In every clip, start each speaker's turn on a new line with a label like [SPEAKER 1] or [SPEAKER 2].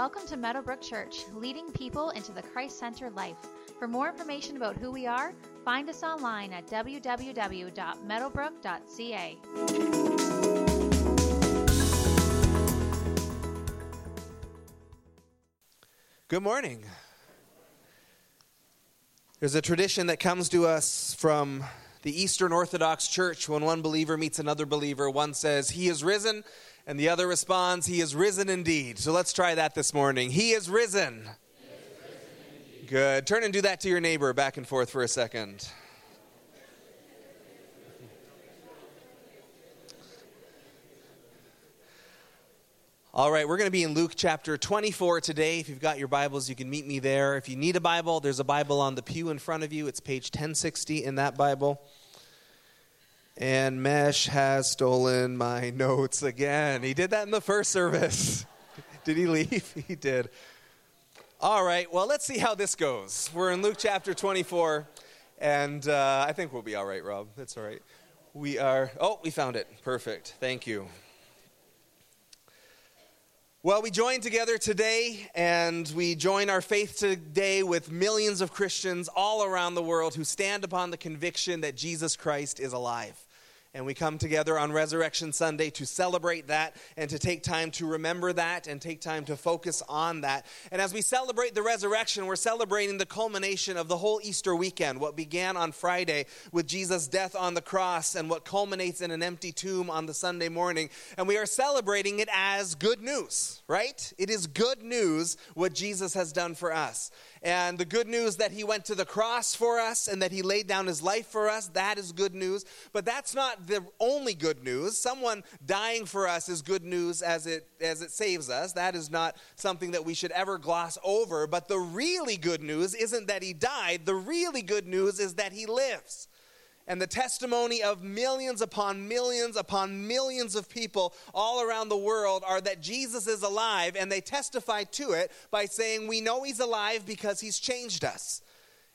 [SPEAKER 1] Welcome to Meadowbrook Church, leading people into the Christ centered life. For more information about who we are, find us online at www.meadowbrook.ca.
[SPEAKER 2] Good morning. There's a tradition that comes to us from the Eastern Orthodox Church when one believer meets another believer. One says, He is risen, and the other responds, He is risen indeed. So let's try that this morning. He is risen. Good. Turn and do that to your neighbor back and forth for a second. All right, we're going to be in Luke chapter 24 today. If you've got your Bibles, you can meet me there. If you need a Bible, there's a Bible on the pew in front of you. It's page 1060 in that Bible. And Mesh has stolen my notes again. He did that in the first service. did he leave? He did. All right, well, let's see how this goes. We're in Luke chapter 24, and uh, I think we'll be all right, Rob. That's all right. We are, oh, we found it. Perfect. Thank you. Well, we join together today and we join our faith today with millions of Christians all around the world who stand upon the conviction that Jesus Christ is alive. And we come together on Resurrection Sunday to celebrate that and to take time to remember that and take time to focus on that. And as we celebrate the resurrection, we're celebrating the culmination of the whole Easter weekend, what began on Friday with Jesus' death on the cross and what culminates in an empty tomb on the Sunday morning. And we are celebrating it as good news, right? It is good news what Jesus has done for us. And the good news that he went to the cross for us and that he laid down his life for us, that is good news. But that's not the only good news. Someone dying for us is good news as it as it saves us. That is not something that we should ever gloss over, but the really good news isn't that he died. The really good news is that he lives and the testimony of millions upon millions upon millions of people all around the world are that Jesus is alive, and they testify to it by saying, We know he's alive because he's changed us.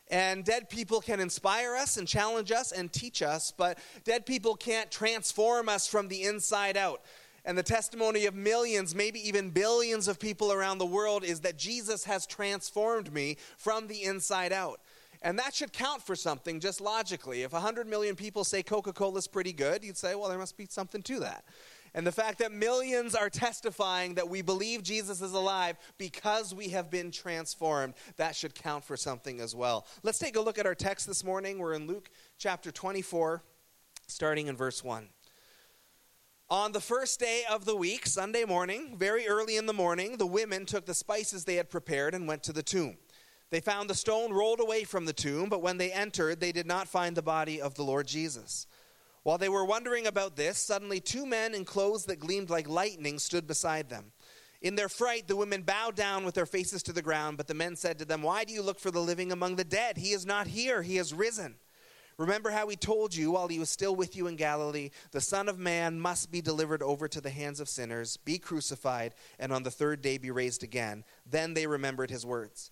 [SPEAKER 2] And dead people can inspire us and challenge us and teach us, but dead people can't transform us from the inside out. And the testimony of millions, maybe even billions of people around the world is that Jesus has transformed me from the inside out. And that should count for something just logically. If 100 million people say Coca Cola is pretty good, you'd say, well, there must be something to that. And the fact that millions are testifying that we believe Jesus is alive because we have been transformed, that should count for something as well. Let's take a look at our text this morning. We're in Luke chapter 24, starting in verse 1. On the first day of the week, Sunday morning, very early in the morning, the women took the spices they had prepared and went to the tomb. They found the stone rolled away from the tomb, but when they entered, they did not find the body of the Lord Jesus. While they were wondering about this, suddenly two men in clothes that gleamed like lightning stood beside them. In their fright, the women bowed down with their faces to the ground, but the men said to them, Why do you look for the living among the dead? He is not here, he has risen. Remember how he told you while he was still with you in Galilee, the Son of Man must be delivered over to the hands of sinners, be crucified, and on the third day be raised again. Then they remembered his words.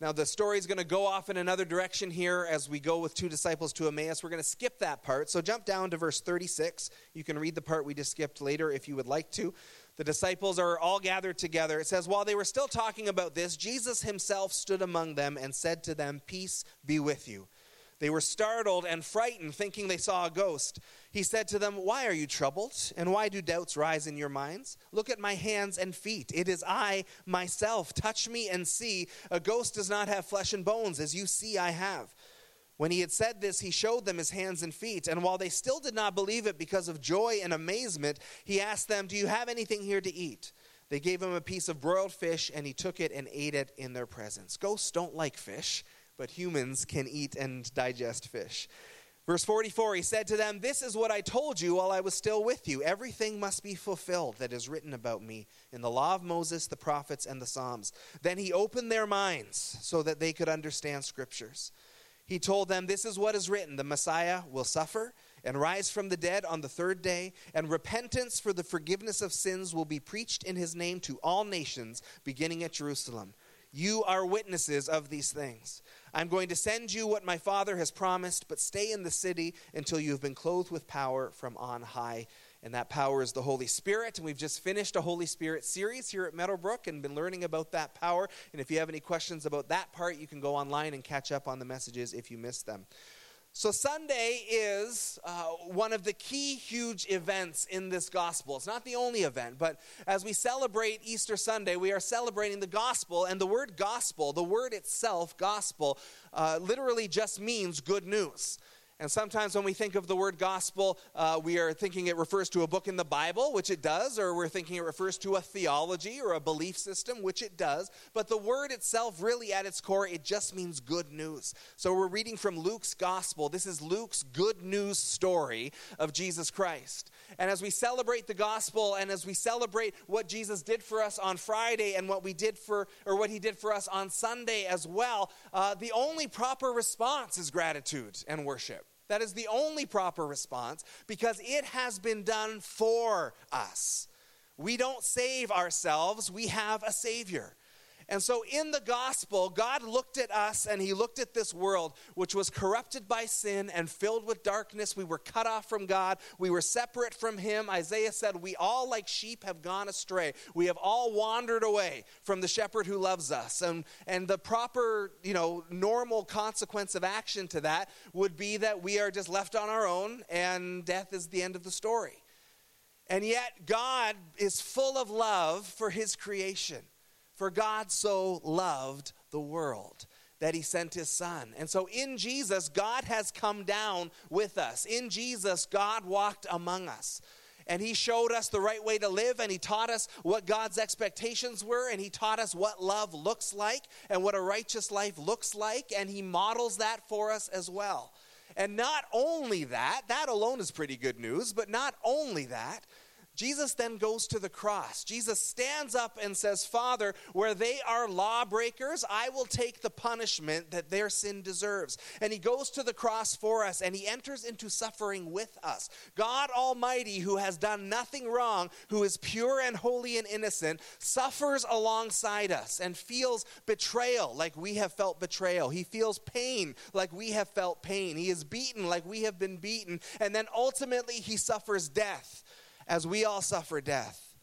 [SPEAKER 2] Now, the story is going to go off in another direction here as we go with two disciples to Emmaus. We're going to skip that part. So, jump down to verse 36. You can read the part we just skipped later if you would like to. The disciples are all gathered together. It says, While they were still talking about this, Jesus himself stood among them and said to them, Peace be with you. They were startled and frightened, thinking they saw a ghost. He said to them, Why are you troubled? And why do doubts rise in your minds? Look at my hands and feet. It is I myself. Touch me and see. A ghost does not have flesh and bones, as you see I have. When he had said this, he showed them his hands and feet. And while they still did not believe it because of joy and amazement, he asked them, Do you have anything here to eat? They gave him a piece of broiled fish, and he took it and ate it in their presence. Ghosts don't like fish but humans can eat and digest fish. Verse 44, he said to them, This is what I told you while I was still with you. Everything must be fulfilled that is written about me in the law of Moses, the prophets, and the Psalms. Then he opened their minds so that they could understand scriptures. He told them, This is what is written the Messiah will suffer and rise from the dead on the third day, and repentance for the forgiveness of sins will be preached in his name to all nations, beginning at Jerusalem. You are witnesses of these things. I'm going to send you what my Father has promised, but stay in the city until you have been clothed with power from on high. And that power is the Holy Spirit. And we've just finished a Holy Spirit series here at Meadowbrook and been learning about that power. And if you have any questions about that part, you can go online and catch up on the messages if you missed them. So, Sunday is uh, one of the key huge events in this gospel. It's not the only event, but as we celebrate Easter Sunday, we are celebrating the gospel. And the word gospel, the word itself, gospel, uh, literally just means good news. And sometimes when we think of the word gospel, uh, we are thinking it refers to a book in the Bible, which it does, or we're thinking it refers to a theology or a belief system, which it does. But the word itself, really at its core, it just means good news. So we're reading from Luke's gospel. This is Luke's good news story of Jesus Christ. And as we celebrate the gospel and as we celebrate what Jesus did for us on Friday and what we did for, or what he did for us on Sunday as well, uh, the only proper response is gratitude and worship. That is the only proper response because it has been done for us. We don't save ourselves, we have a Savior. And so in the gospel, God looked at us and he looked at this world, which was corrupted by sin and filled with darkness. We were cut off from God. We were separate from him. Isaiah said, We all, like sheep, have gone astray. We have all wandered away from the shepherd who loves us. And, and the proper, you know, normal consequence of action to that would be that we are just left on our own and death is the end of the story. And yet, God is full of love for his creation. For God so loved the world that he sent his son. And so in Jesus, God has come down with us. In Jesus, God walked among us. And he showed us the right way to live, and he taught us what God's expectations were, and he taught us what love looks like and what a righteous life looks like, and he models that for us as well. And not only that, that alone is pretty good news, but not only that, Jesus then goes to the cross. Jesus stands up and says, Father, where they are lawbreakers, I will take the punishment that their sin deserves. And he goes to the cross for us and he enters into suffering with us. God Almighty, who has done nothing wrong, who is pure and holy and innocent, suffers alongside us and feels betrayal like we have felt betrayal. He feels pain like we have felt pain. He is beaten like we have been beaten. And then ultimately, he suffers death as we all suffer death.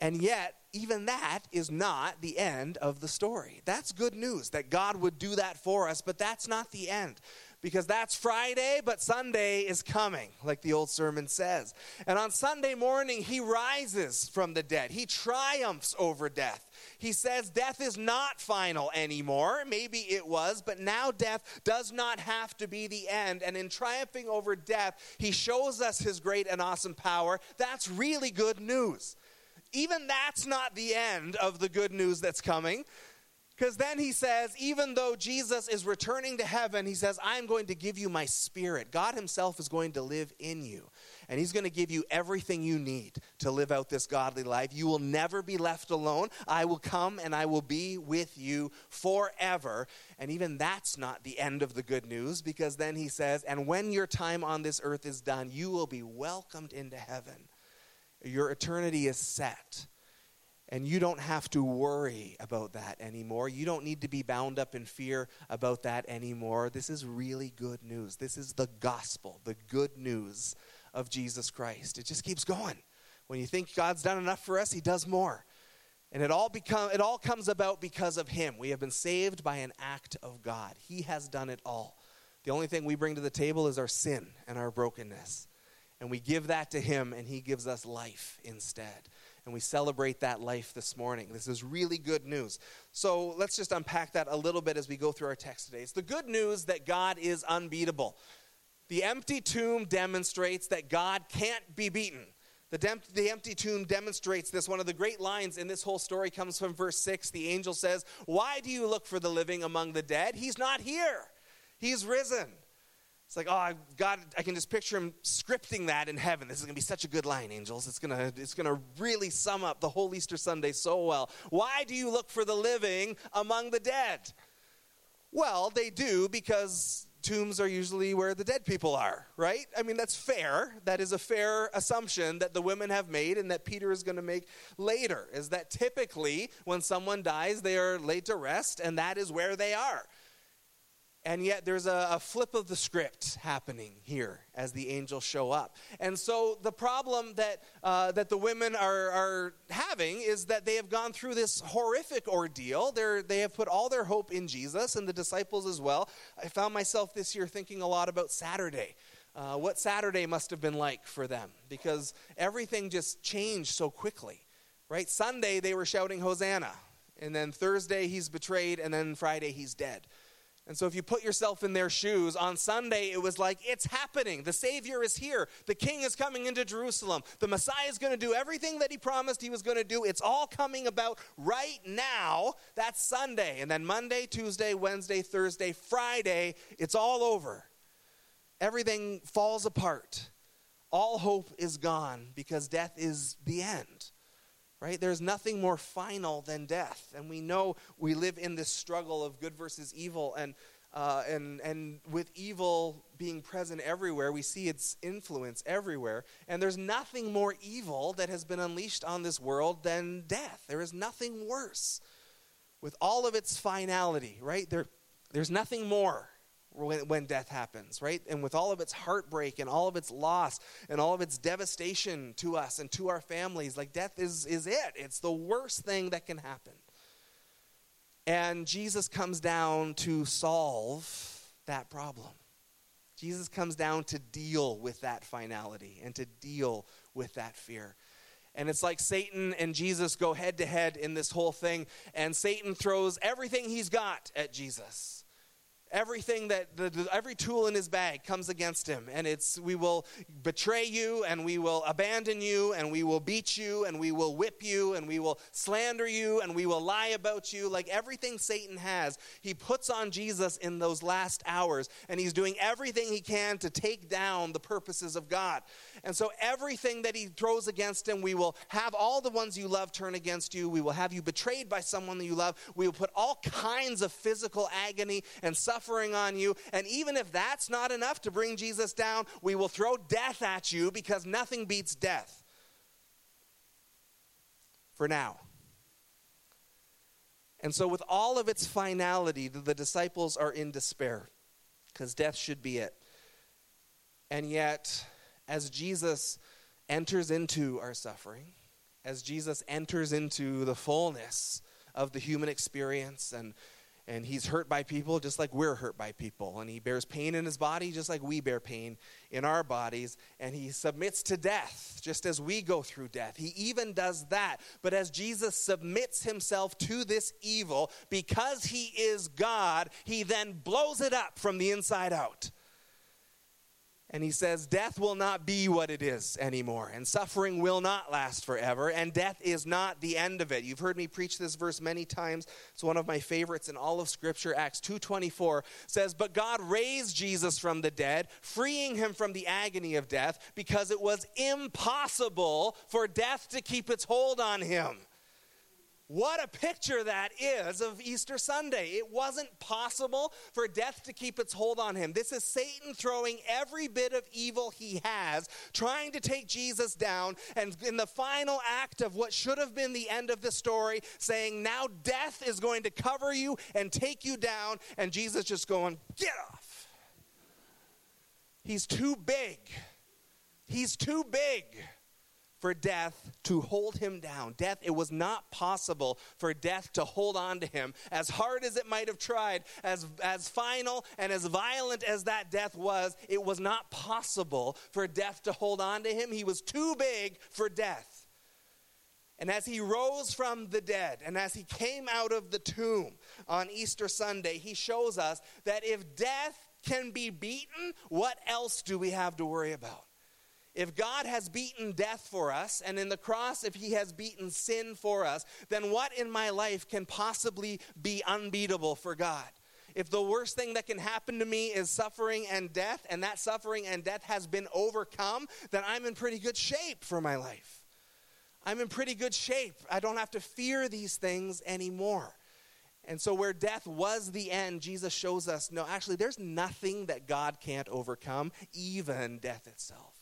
[SPEAKER 2] And yet, even that is not the end of the story. That's good news that God would do that for us, but that's not the end. Because that's Friday, but Sunday is coming, like the old sermon says. And on Sunday morning, he rises from the dead. He triumphs over death. He says death is not final anymore. Maybe it was, but now death does not have to be the end. And in triumphing over death, he shows us his great and awesome power. That's really good news. Even that's not the end of the good news that's coming. Because then he says, even though Jesus is returning to heaven, he says, I'm going to give you my spirit. God himself is going to live in you and He's going to give you everything you need to live out this godly life. You will never be left alone. I will come and I will be with you forever. And even that's not the end of the good news because then He says, And when your time on this earth is done, you will be welcomed into heaven. Your eternity is set. And you don't have to worry about that anymore. You don't need to be bound up in fear about that anymore. This is really good news. This is the gospel, the good news of Jesus Christ. It just keeps going. When you think God's done enough for us, he does more. And it all become it all comes about because of him. We have been saved by an act of God. He has done it all. The only thing we bring to the table is our sin and our brokenness. And we give that to him and he gives us life instead. And we celebrate that life this morning. This is really good news. So let's just unpack that a little bit as we go through our text today. It's the good news that God is unbeatable. The empty tomb demonstrates that God can't be beaten. The, dem- the, empty tomb demonstrates this. One of the great lines in this whole story comes from verse 6. The angel says, Why do you look for the living among the dead? He's not here, he's risen. It's like, oh, God, I can just picture him scripting that in heaven. This is going to be such a good line, angels. It's going to, it's going to really sum up the whole Easter Sunday so well. Why do you look for the living among the dead? Well, they do because tombs are usually where the dead people are, right? I mean, that's fair. That is a fair assumption that the women have made and that Peter is going to make later. Is that typically when someone dies, they are laid to rest, and that is where they are. And yet, there's a, a, flip of the script happening here as the angels show up. And so, the problem that, uh, that the women are, are having is that they have gone through this horrific ordeal. They're, they have put all their hope in Jesus and the disciples as well. I found myself this year thinking a lot about Saturday. Uh, what Saturday must have been like for them because everything just changed so quickly, right? Sunday, they were shouting, Hosanna. And then Thursday, he's betrayed. And then Friday, he's dead. And so, if you put yourself in their shoes, on Sunday it was like, it's happening. The Savior is here. The King is coming into Jerusalem. The Messiah is going to do everything that he promised he was going to do. It's all coming about right now. That's Sunday. And then Monday, Tuesday, Wednesday, Thursday, Friday, it's all over. Everything falls apart. All hope is gone because death is the end right? There's nothing more final than death. And we know we live in this struggle of good versus evil. And, uh, and, and with evil being present everywhere, we see its influence everywhere. And there's nothing more evil that has been unleashed on this world than death. There is nothing worse. With all of its finality, right? There, there's nothing more when, when death happens, right? And with all of its heartbreak and all of its loss and all of its devastation to us and to our families, like death is, is it. It's the worst thing that can happen. And Jesus comes down to solve that problem. Jesus comes down to deal with that finality and to deal with that fear. And it's like Satan and Jesus go head to head in this whole thing, and Satan throws everything he's got at Jesus everything that the, the, every tool in his bag comes against him. And it's we will betray you and we will abandon you and we will beat you and we will whip you and we will slander you and we will lie about you. Like everything satan has he puts on jesus in those last hours. And he's doing everything he can to take down the purposes of god. And so everything that he throws against him we will have all the ones you love turn against you. We will have you betrayed by someone that you love. We will put all kinds of physical agony and suffering suffering on you. And even if that's not enough to bring Jesus down, we will throw death at you because nothing beats death. For now. And so, with all of its finality, the disciples are in despair because death should be it. And yet, as Jesus enters into our suffering, as Jesus enters into the fullness of the human experience and and he's hurt by people just like we're hurt by people. And he bears pain in his body just like we bear pain in our bodies. And he submits to death just as we go through death. He even does that. But as jesus submits himself to this evil because he is god he then blows it up from the inside out and he says, Death will not be what it is anymore, and suffering will not last forever, and death is not the end of it. You've heard me preach this verse many times. It's one of my favorites in all of Scripture. Acts 2.24 says, But God raised Jesus from the dead, freeing him from the agony of death, because it was impossible for death to keep its hold on him. What a picture that is of Easter Sunday. It wasn't possible for death to keep its hold on him. This is Satan throwing every bit of evil he has, trying to take Jesus down, and in the final act of what should have been the end of the story, saying, Now death is going to cover you and take you down, and Jesus just going, Get off. He's too big. He's too big for death to hold him down. Death, it was not possible for death to hold on to him. As hard as it might have tried, as, as final and as violent as that death was, it was not possible for death to hold on to him. He was too big for death. And as he rose from the dead, and as he came out of the tomb on Easter Sunday, he shows us that if death can be beaten, what else do we have to worry about? If God has beaten death for us, and in the cross, if He has beaten sin for us, then what in my life can possibly be unbeatable for God? If the worst thing that can happen to me is suffering and death, and that suffering and death has been overcome, then I'm in pretty good shape for my life. I'm in pretty good shape. I don't have to fear these things anymore. And so, where death was the end, Jesus shows us no, actually, there's nothing that God can't overcome, even death itself.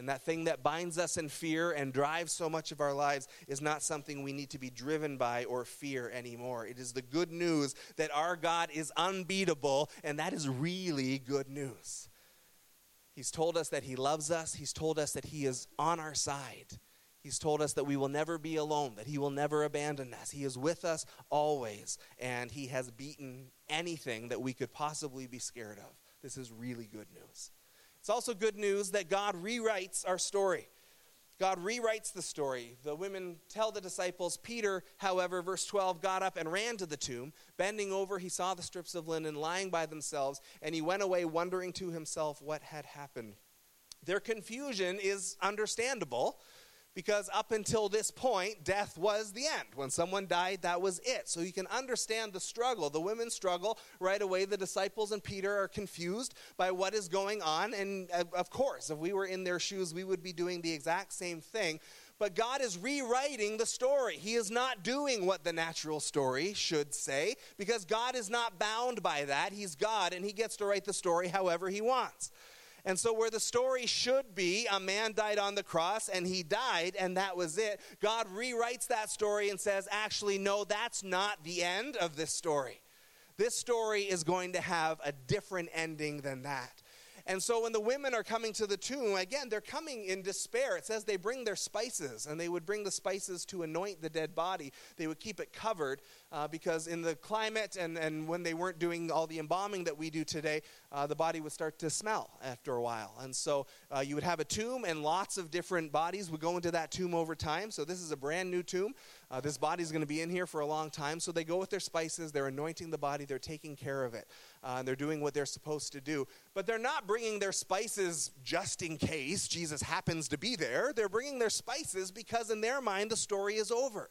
[SPEAKER 2] And that thing that binds us in fear and drives so much of our lives is not something we need to be driven by or fear anymore. It is the good news that our God is unbeatable, and that is really good news. He's told us that He loves us, He's told us that He is on our side. He's told us that we will never be alone, that He will never abandon us. He is with us always, and He has beaten anything that we could possibly be scared of. This is really good news. It's also good news that God rewrites our story. God rewrites the story. The women tell the disciples. Peter, however, verse 12, got up and ran to the tomb. Bending over, he saw the strips of linen lying by themselves, and he went away wondering to himself what had happened. Their confusion is understandable because up until this point, death was the end. When someone died, that was it. So you can understand the struggle. The women struggle right away. The disciples and Peter are confused by what is going on. And uh, of course, if we were in their shoes, we would be doing the exact same thing. But God is rewriting the story. He is not doing what the natural story should say because God is not bound by that. He's God and He gets to write the story however He wants. And so, where the story should be a man died on the cross and he died and that was it, God rewrites that story and says, actually, no, that's not the end of this story. This story is going to have a different ending than that. And so when the women are coming to the tomb, again, they're coming in despair. It says they bring their spices, and they would bring the spices to anoint the dead body. They would keep it covered uh, because in the climate and, and when they weren't doing all the embalming that we do today, uh, the body would start to smell after a while. And so uh, you would have a tomb, and lots of different bodies would go into that tomb over time. So this is a brand new tomb. Uh, this body is going to be in here for a long time. So they go with their spices, they're anointing the body, they're taking care of it, uh, and they're doing what they're supposed to do. But they're not bringing their spices just in case Jesus happens to be there. They're bringing their spices because in their mind the story is over.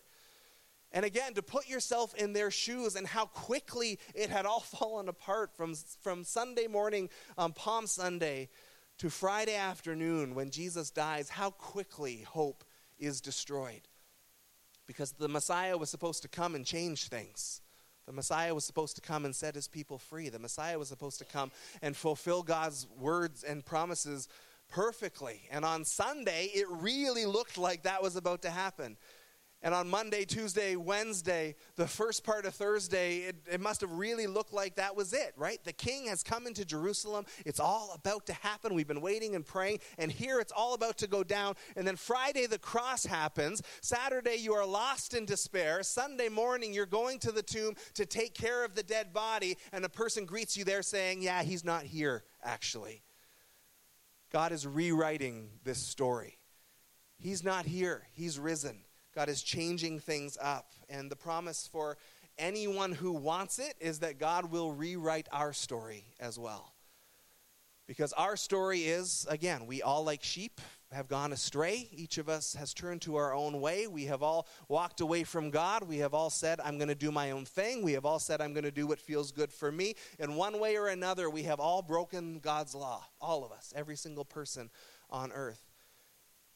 [SPEAKER 2] And again, to put yourself in their shoes and how quickly it had all fallen apart from, from Sunday morning on Palm Sunday to Friday afternoon when Jesus dies, how quickly hope is destroyed. Because the Messiah was supposed to come and change things. The Messiah was supposed to come and set his people free. The Messiah was supposed to come and fulfill God's words and promises perfectly. And on Sunday, it really looked like that was about to happen. And on Monday, Tuesday, Wednesday, the first part of Thursday, it, it, must have really looked like that was it, right? The king has come into Jerusalem. It's all about to happen. We've been waiting and praying. And here it's all about to go down. And then Friday, the cross happens. Saturday, you are lost in despair. Sunday morning, you're going to the tomb to take care of the dead body. And a person greets you there saying, Yeah, he's not here, actually. God is rewriting this story. He's not here, he's risen. God is changing things up. And the promise for anyone who wants it is that God will rewrite our story as well. Because our story is, again, we all, like sheep, have gone astray. Each of us has turned to our own way. We have all walked away from God. We have all said, I'm going to do my own thing. We have all said, I'm going to do what feels good for me. In one way or another, we have all broken God's law. All of us, every single person on earth.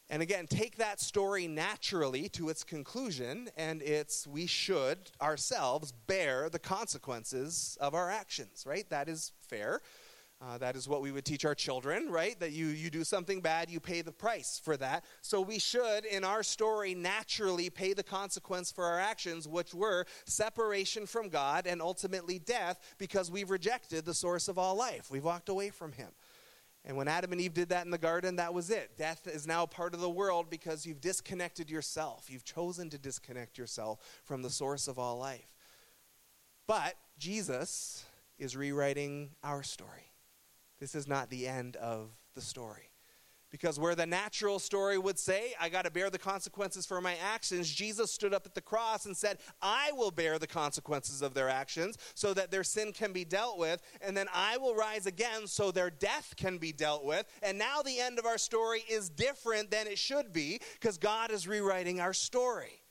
[SPEAKER 2] And again, take that story naturally to its conclusion, and it's we should ourselves bear the consequences of our actions, right? That is fair. Uh, that is what we would teach our children, right? That you, you do something bad, you pay the price for that. So we should, in our story, naturally pay the consequence for our actions, which were separation from God and ultimately death because we've rejected the source of all life. We've walked away from Him. And when Adam and Eve did that in the garden, that was it. Death is now part of the world because you've disconnected yourself. You've chosen to disconnect yourself from the source of all life. But Jesus is rewriting our story. This is not the end of the story. Because where the natural story would say, I got to bear the consequences for my actions, Jesus stood up at the cross and said, I will bear the consequences of their actions so that their sin can be dealt with, and then I will rise again so their death can be dealt with. And now the end of our story is different than it should be because God is rewriting our story.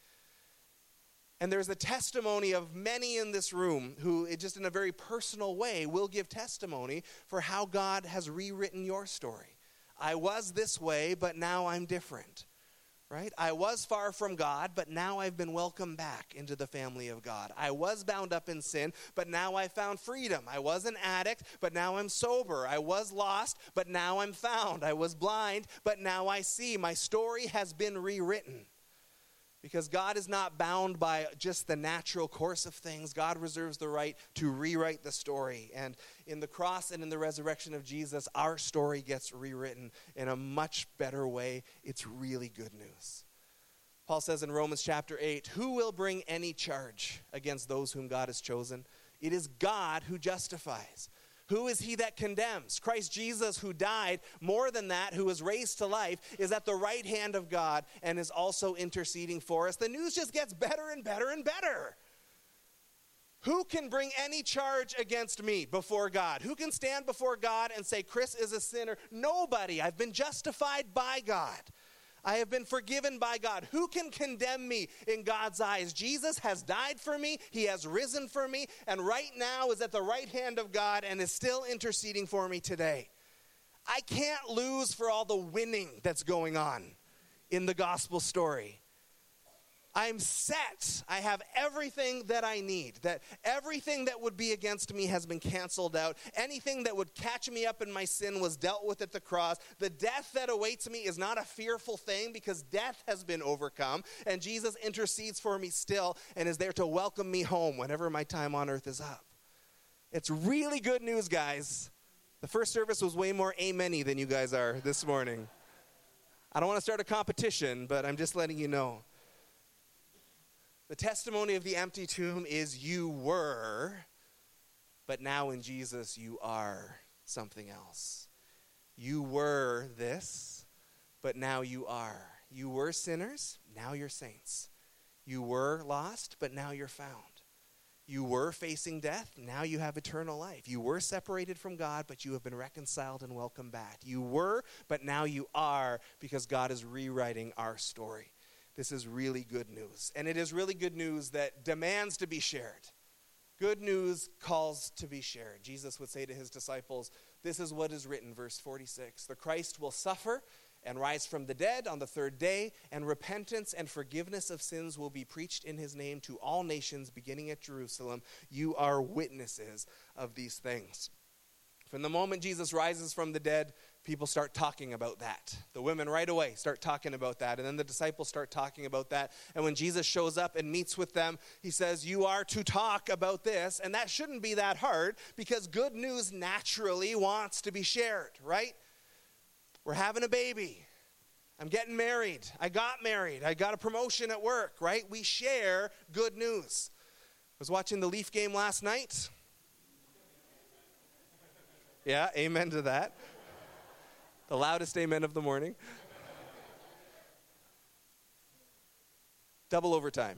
[SPEAKER 2] And there's a testimony of many in this room who, just in a very personal way, will give testimony for how God has rewritten your story. I was this way, but now I'm different. right? I was far from God, but now I've been welcomed back into the family of God. I was bound up in sin, but now I found freedom. I was an addict, but now I'm sober. I was lost, but now I'm found. I was blind, but now I see. My story has been rewritten. Because God is not bound by just the natural course of things. God reserves the right to rewrite the story. And in the cross and in the resurrection of Jesus, our story gets rewritten in a much better way. It's really good news. Paul says in Romans chapter 8 Who will bring any charge against those whom God has chosen? It is God who justifies. Who is he that condemns? Christ Jesus, who died, more than that, who was raised to life, is at the right hand of God and is also interceding for us. The news just gets better and better and better. Who can bring any charge against me before God? Who can stand before God and say, Chris is a sinner? Nobody. I've been justified by God. I have been forgiven by God. Who can condemn me in God's eyes? Jesus has died for me, He has risen for me, and right now is at the right hand of God and is still interceding for me today. I can't lose for all the winning that's going on in the gospel story. I'm set. I have everything that I need. That everything that would be against me has been canceled out. Anything that would catch me up in my sin was dealt with at the cross. The death that awaits me is not a fearful thing because death has been overcome. And Jesus intercedes for me still and is there to welcome me home whenever my time on earth is up. It's really good news, guys. The first service was way more ameny than you guys are this morning. I don't want to start a competition, but I'm just letting you know. The testimony of the empty tomb is you were, but now in Jesus you are something else. You were this, but now you are. You were sinners, now you're saints. You were lost, but now you're found. You were facing death, now you have eternal life. You were separated from God, but you have been reconciled and welcomed back. You were, but now you are because God is rewriting our story. This is really good news. And it is really good news that demands to be shared. Good news calls to be shared. Jesus would say to his disciples, This is what is written, verse 46 The Christ will suffer and rise from the dead on the third day, and repentance and forgiveness of sins will be preached in his name to all nations, beginning at Jerusalem. You are witnesses of these things. From the moment Jesus rises from the dead people start talking about that. The women right away start talking about that. And then the disciples start talking about that. And when Jesus shows up and meets with them, he says, You are to talk about this. And that shouldn't be that hard because good news naturally wants to be shared, right? We're having a baby. I'm getting married. I got married. I got a promotion at work, right? We share good news. I was watching the Leaf game last night. Yeah, amen to that the loudest amen of the morning. Double overtime.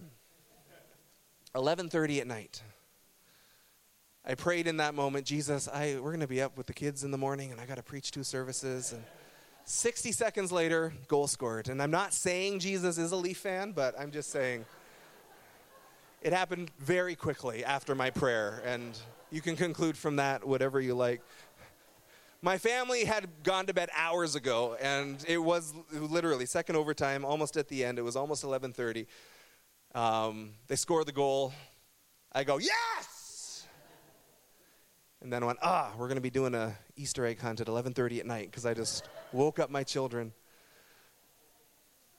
[SPEAKER 2] 11:30 at night. I prayed in that moment, Jesus, I we're going to be up with the kids in the morning and I got to preach two services and 60 seconds later, goal scored. And I'm not saying Jesus is a Leaf fan, but I'm just saying it happened very quickly after my prayer and you can conclude from that whatever you like. My family had gone to bed hours ago, and it was literally second overtime, almost at the end. It was almost 11:30. Um, they scored the goal. I go, yes! And then I went, ah, we're going to be doing a Easter egg hunt at 11:30 at night because I just woke up my children.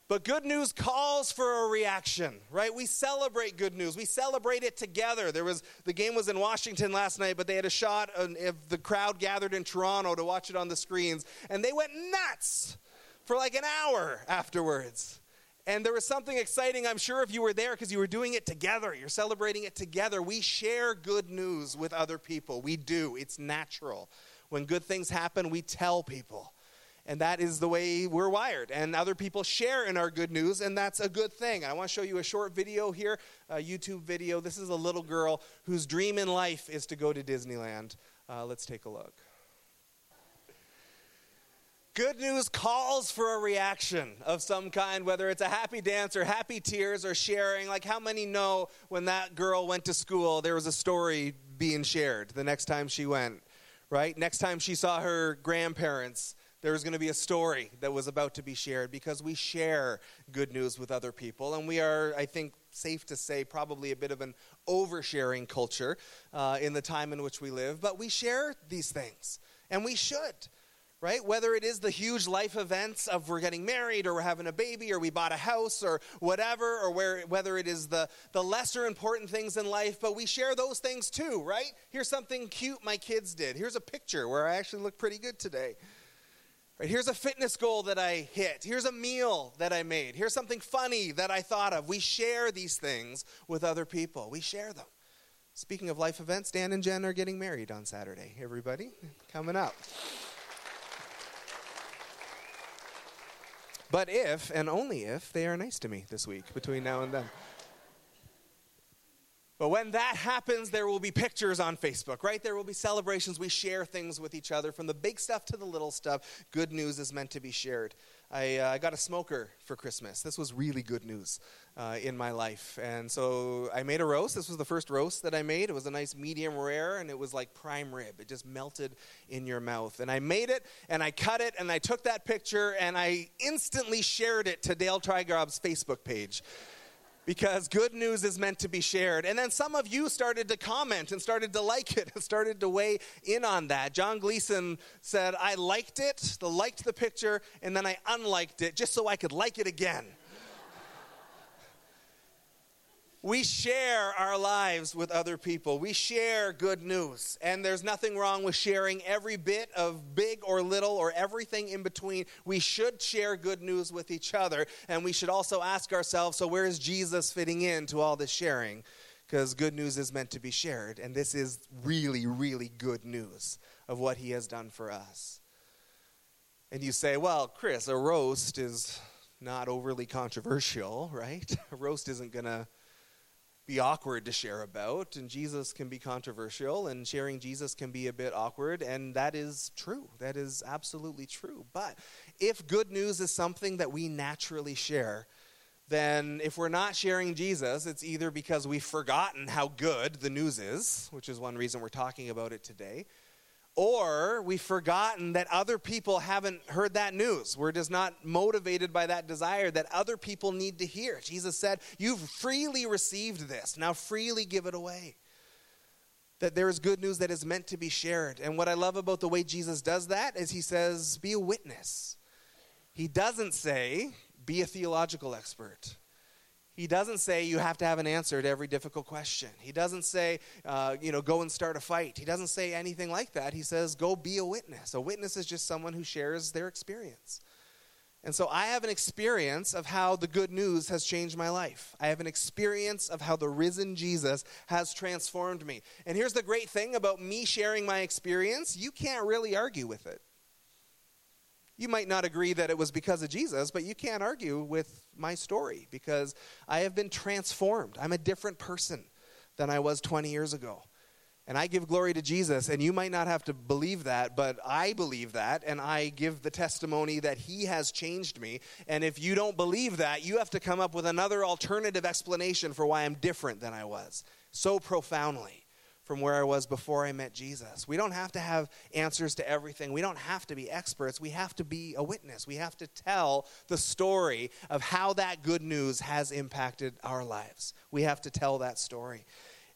[SPEAKER 2] But good news calls for a reaction, right? We celebrate good news. We celebrate it together. There was the game was in Washington last night, but they had a shot of the crowd gathered in Toronto to watch it on the screens, and they went nuts for like an hour afterwards. And there was something exciting, I'm sure, if you were there, because you were doing it together. You're celebrating it together. We share good news with other people. We do, it's natural. When good things happen, we tell people. And that is the way we're wired. And other people share in our good news, and that's a good thing. I want to show you a short video here, a YouTube video. This is a little girl whose dream in life is to go to Disneyland. Uh, let's take a look. Good news calls for a reaction of some kind, whether it's a happy dance or happy tears or sharing. Like, how many know when that girl went to school, there was a story being shared the next time she went, right? Next time she saw her grandparents, there was going to be a story that was about to be shared because we share good news with other people. And we are, I think, safe to say, probably a bit of an oversharing culture uh, in the time in which we live. But we share these things, and we should right? Whether it is the huge life events of we're getting married or we're having a baby or we bought a house or whatever, or where, whether it is the, the lesser important things in life, but we share those things too, right? Here's something cute my kids did. Here's a picture where I actually look pretty good today. Right, here's a fitness goal that I hit. Here's a meal that I made. Here's something funny that I thought of. We share these things with other people. We share them. Speaking of life events, Dan and Jen are getting married on Saturday. Everybody, coming up. But if, and only if, they are nice to me this week between now and then. But when that happens, there will be pictures on Facebook, right? There will be celebrations. We share things with each other from the big stuff to the little stuff. Good news is meant to be shared. I, uh, I got a smoker for Christmas. This was really good news uh, in my life. And so I made a roast. This was the first roast that I made. It was a nice medium rare, and it was like prime rib. It just melted in your mouth. And I made it, and I cut it, and I took that picture, and I instantly shared it to Dale Trygob's Facebook page because good news is meant to be shared. And then some of you started to comment and started to like it and started to weigh in on that. John Gleason said, I liked it, liked the picture, and then I unliked it just so I could like it again. We share our lives with other people. We share good news. And there's nothing wrong with sharing every bit of big or little or everything in between. We should share good news with each other. And we should also ask ourselves so, where is Jesus fitting in to all this sharing? Because good news is meant to be shared. And this is really, really good news of what he has done for us. And you say, well, Chris, a roast is not overly controversial, right? A roast isn't going to be awkward to share about, and Jesus can be controversial, and sharing Jesus can be a bit awkward, and that is true. That is absolutely true. But if good news is something that we naturally share, then if we're not sharing Jesus, it's either because we've forgotten how good the news is, which is one reason we're talking about it today, or we've forgotten that other people haven't heard that news. We're just not motivated by that desire that other people need to hear. Jesus said, You've freely received this, now freely give it away. That there is good news that is meant to be shared. And what I love about the way Jesus does that is he says, Be a witness. He doesn't say, Be a theological expert. He doesn't say you have to have an answer to every difficult question. He doesn't say, uh, you know, go and start a fight. He doesn't say anything like that. He says, go be a witness. A witness is just someone who shares their experience. And so I have an experience of how the good news has changed my life. I have an experience of how the risen Jesus has transformed me. And here's the great thing about me sharing my experience you can't really argue with it. You might not agree that it was because of Jesus, but you can't argue with my story because I have been transformed. I'm a different person than I was 20 years ago. And I give glory to Jesus, and you might not have to believe that, but I believe that, and I give the testimony that He has changed me. And if you don't believe that, you have to come up with another alternative explanation for why I'm different than I was so profoundly from where I was before I met Jesus. We don't have to have answers to everything. We don't have to be experts. We have to be a witness. We have to tell the story of how that good news has impacted our lives. We have to tell that story.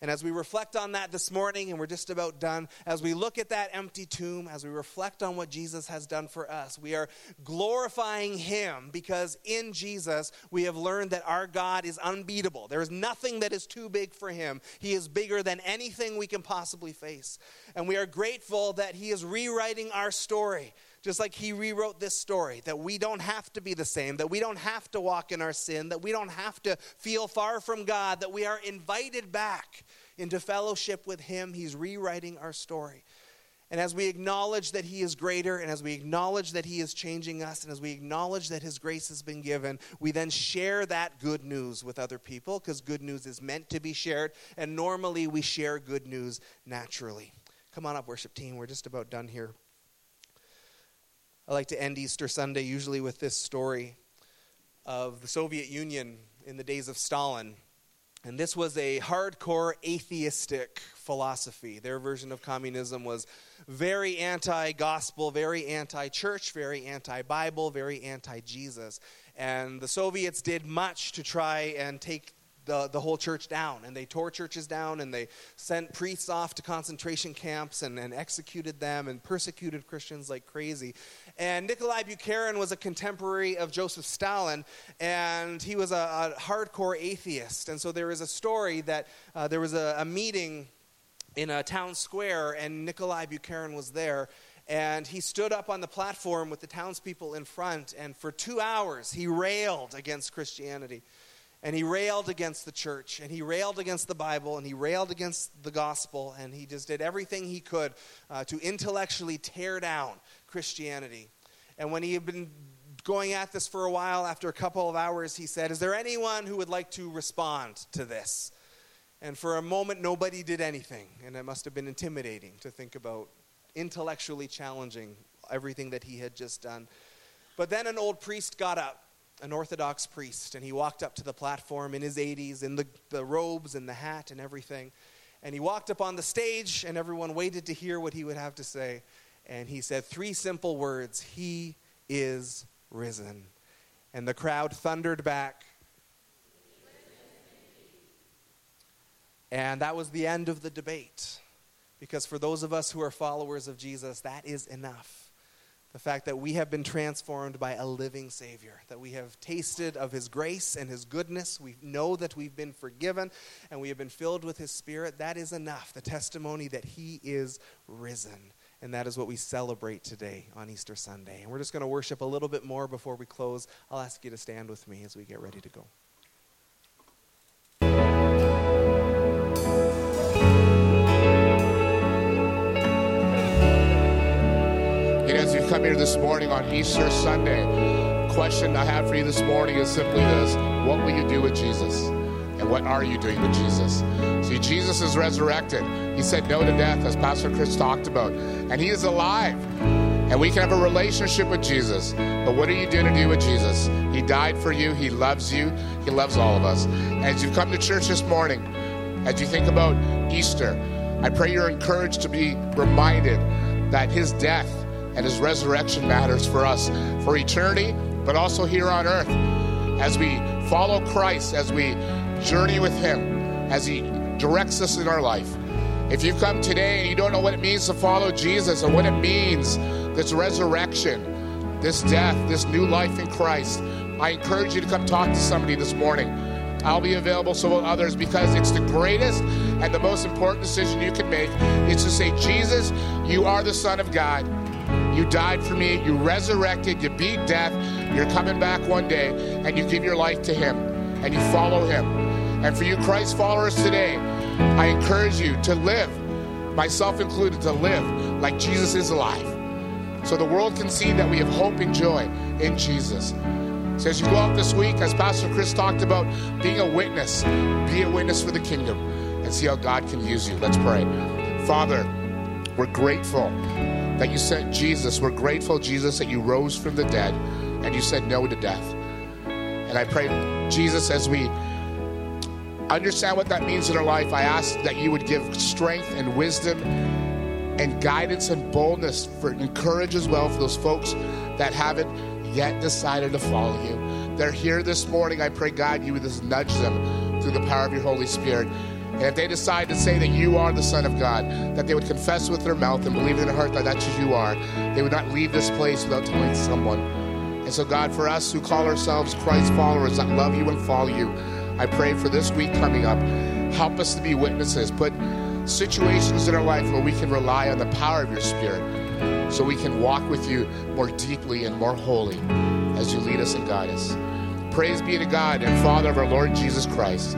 [SPEAKER 2] And as we reflect on that this morning, and we're just about done, as we look at that empty tomb, as we reflect on what Jesus has done for us, we are glorifying Him because in Jesus we have learned that our God is unbeatable. There is nothing that is too big for Him. He is bigger than anything we can possibly face. And we are grateful that He is rewriting our story just like he rewrote this story, that we don't have to be the same, that we don't have to walk in our sin, that we don't have to feel far from God, that we are invited back into fellowship with Him. He's rewriting our story. And as we acknowledge that He is greater, and as we acknowledge that He is changing us, and as we acknowledge that His grace has been given, we then share that good news with other people because good news is meant to be shared. And normally we share good news naturally. Come on up, worship team. We're just about done here. I like to end Easter Sunday usually with this story of the Soviet Union in the days of Stalin And this was a hardcore atheistic philosophy. Their version of communism was very anti gospel, very anti church, very anti Bible, very anti Jesus. And the Soviets did much to try and take the, the whole church down. And they tore churches down and they sent priests off to concentration camps and, and executed them and persecuted Christians like crazy. And Nikolai Bukharin was a contemporary of Joseph Stalin, and he was a, a hardcore atheist. And so there is a story that uh, there was a, a meeting in a town square, and Nikolai Bukharin was there. And he stood up on the platform with the townspeople in front, and for two hours he railed against Christianity. And he railed against the church, and he railed against the Bible, and he railed against the gospel, and he just did everything he could uh, to intellectually tear down Christianity. And when he had been going at this for a while, after a couple of hours, he said, Is there anyone who would like to respond to this? And for a moment, nobody did anything. And it must have been intimidating to think about intellectually challenging everything that he had just done. But then an old priest got up an Orthodox priest, and he walked up to the platform in his 80s, in the, the robes and the hat and everything. And he walked up on the stage, and everyone waited to hear what he would have to say. And he said three simple words He is risen. And the crowd thundered back. And that was the end of the debate. Because for those of us who are followers of Jesus, that is enough. The fact that we have been transformed by a living Savior, that we have tasted of His grace and His goodness. We know that we've been forgiven and we have been filled with His Spirit. That is enough. The testimony that He is risen. And that is what we celebrate today on Easter Sunday. And we're just going to worship a little bit more before we close. I'll ask you to stand with me as we get ready to go.
[SPEAKER 3] Come here this morning on Easter Sunday, question I have for you this morning is simply this What will you do with Jesus? And what are you doing with Jesus? See, Jesus is resurrected. He said no to death, as Pastor Chris talked about. And he is alive. And we can have a relationship with Jesus. But what are you doing to do with Jesus? He died for you. He loves you. He loves all of us. As you come to church this morning, as you think about Easter, I pray you're encouraged to be reminded that his death and his resurrection matters for us for eternity, but also here on earth. As we follow Christ, as we journey with him, as he directs us in our life. If you come today and you don't know what it means to follow Jesus and what it means, this resurrection, this death, this new life in Christ, I encourage you to come talk to somebody this morning. I'll be available, so will others, because it's the greatest and the most important decision you can make is to say, Jesus, you are the Son of God. You died for me. You resurrected. You beat death. You're coming back one day, and you give your life to Him, and you follow Him. And for you Christ followers today, I encourage you to live, myself included, to live like Jesus is alive. So the world can see that we have hope and joy in Jesus. So as you go out this week, as Pastor Chris talked about, being a witness, be a witness for the kingdom and see how God can use you. Let's pray. Father, we're grateful that you sent Jesus. We're grateful, Jesus, that you rose from the dead and you said no to death. And I pray, Jesus, as we understand what that means in our life, I ask that you would give strength and wisdom and guidance and boldness for encourage as well for those folks that haven't yet decided to follow you. They're here this morning. I pray, God, you would just nudge them through the power of your Holy Spirit and if they decide to say that you are the Son of God, that they would confess with their mouth and believe in their heart that that's who you are, they would not leave this place without telling someone. And so, God, for us who call ourselves Christ followers that love you and follow you, I pray for this week coming up, help us to be witnesses. Put situations in our life where we can rely on the power of your Spirit so we can walk with you more deeply and more wholly as you lead us and guide us. Praise be to God and Father of our Lord Jesus Christ.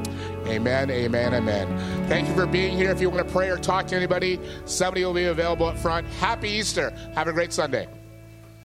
[SPEAKER 3] Amen, amen, amen. Thank you for being here. If you want to pray or talk to anybody, somebody will be available up front. Happy Easter. Have a great Sunday.